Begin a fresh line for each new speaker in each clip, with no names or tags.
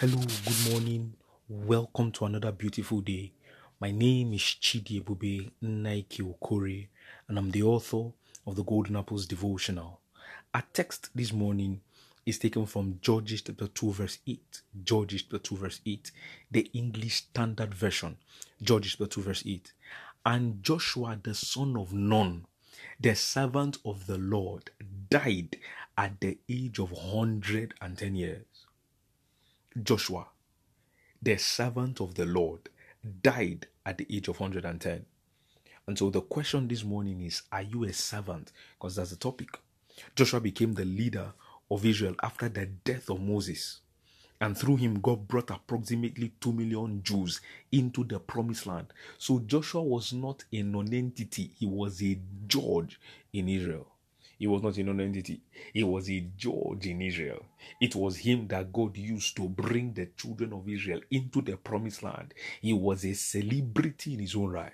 Hello, good morning. Welcome to another beautiful day. My name is Chidi Ebube Nike Okore, and I'm the author of the Golden Apples Devotional. Our text this morning is taken from Judges chapter 2, verse 8. Judges chapter 2, verse 8, the English Standard Version. Judges chapter 2, verse 8. And Joshua, the son of Nun, the servant of the Lord, died at the age of 110 years. Joshua, the servant of the Lord, died at the age of 110. And so the question this morning is Are you a servant? Because that's the topic. Joshua became the leader of Israel after the death of Moses. And through him, God brought approximately 2 million Jews into the promised land. So Joshua was not a non-entity, he was a judge in Israel. He was not a non-entity. He was a judge in Israel. It was him that God used to bring the children of Israel into the promised land. He was a celebrity in his own right.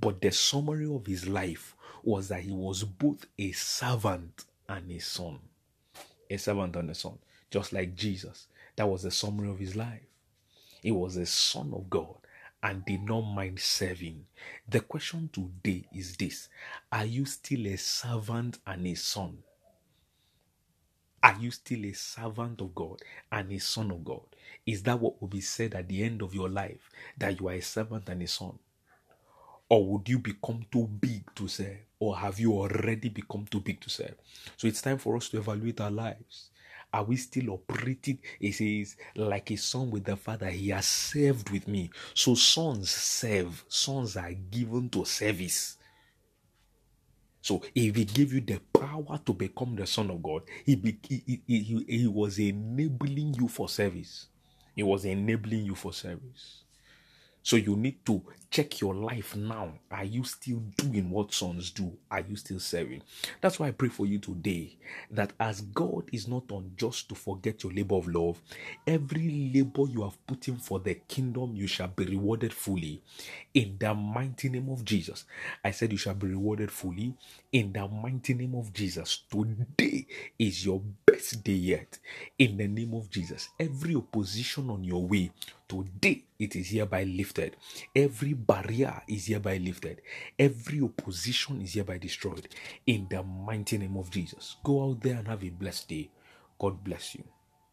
But the summary of his life was that he was both a servant and a son. A servant and a son. Just like Jesus. That was the summary of his life. He was a son of God and did not mind serving. The question today is this Are you still a servant and a son? Are you still a servant of God and a son of God? Is that what will be said at the end of your life? That you are a servant and a son? Or would you become too big to serve? Or have you already become too big to serve? So it's time for us to evaluate our lives. Are we still operating? It says, like a son with the father, he has served with me. So sons serve, sons are given to service. So if he gave you the power to become the son of God, he, be, he, he, he, he was enabling you for service. He was enabling you for service. So you need to check your life now. Are you still doing what sons do? Are you still serving? That's why I pray for you today that as God is not unjust to forget your labor of love, every labor you have put in for the kingdom, you shall be rewarded fully. In the mighty name of Jesus. I said you shall be rewarded fully. In the mighty name of Jesus. Today is your best day yet. In the name of Jesus. Every opposition on your way, today it is hereby lifted. Every barrier is hereby lifted. Every opposition is hereby destroyed. In the mighty name of Jesus. Go out there and have a blessed day. God bless you.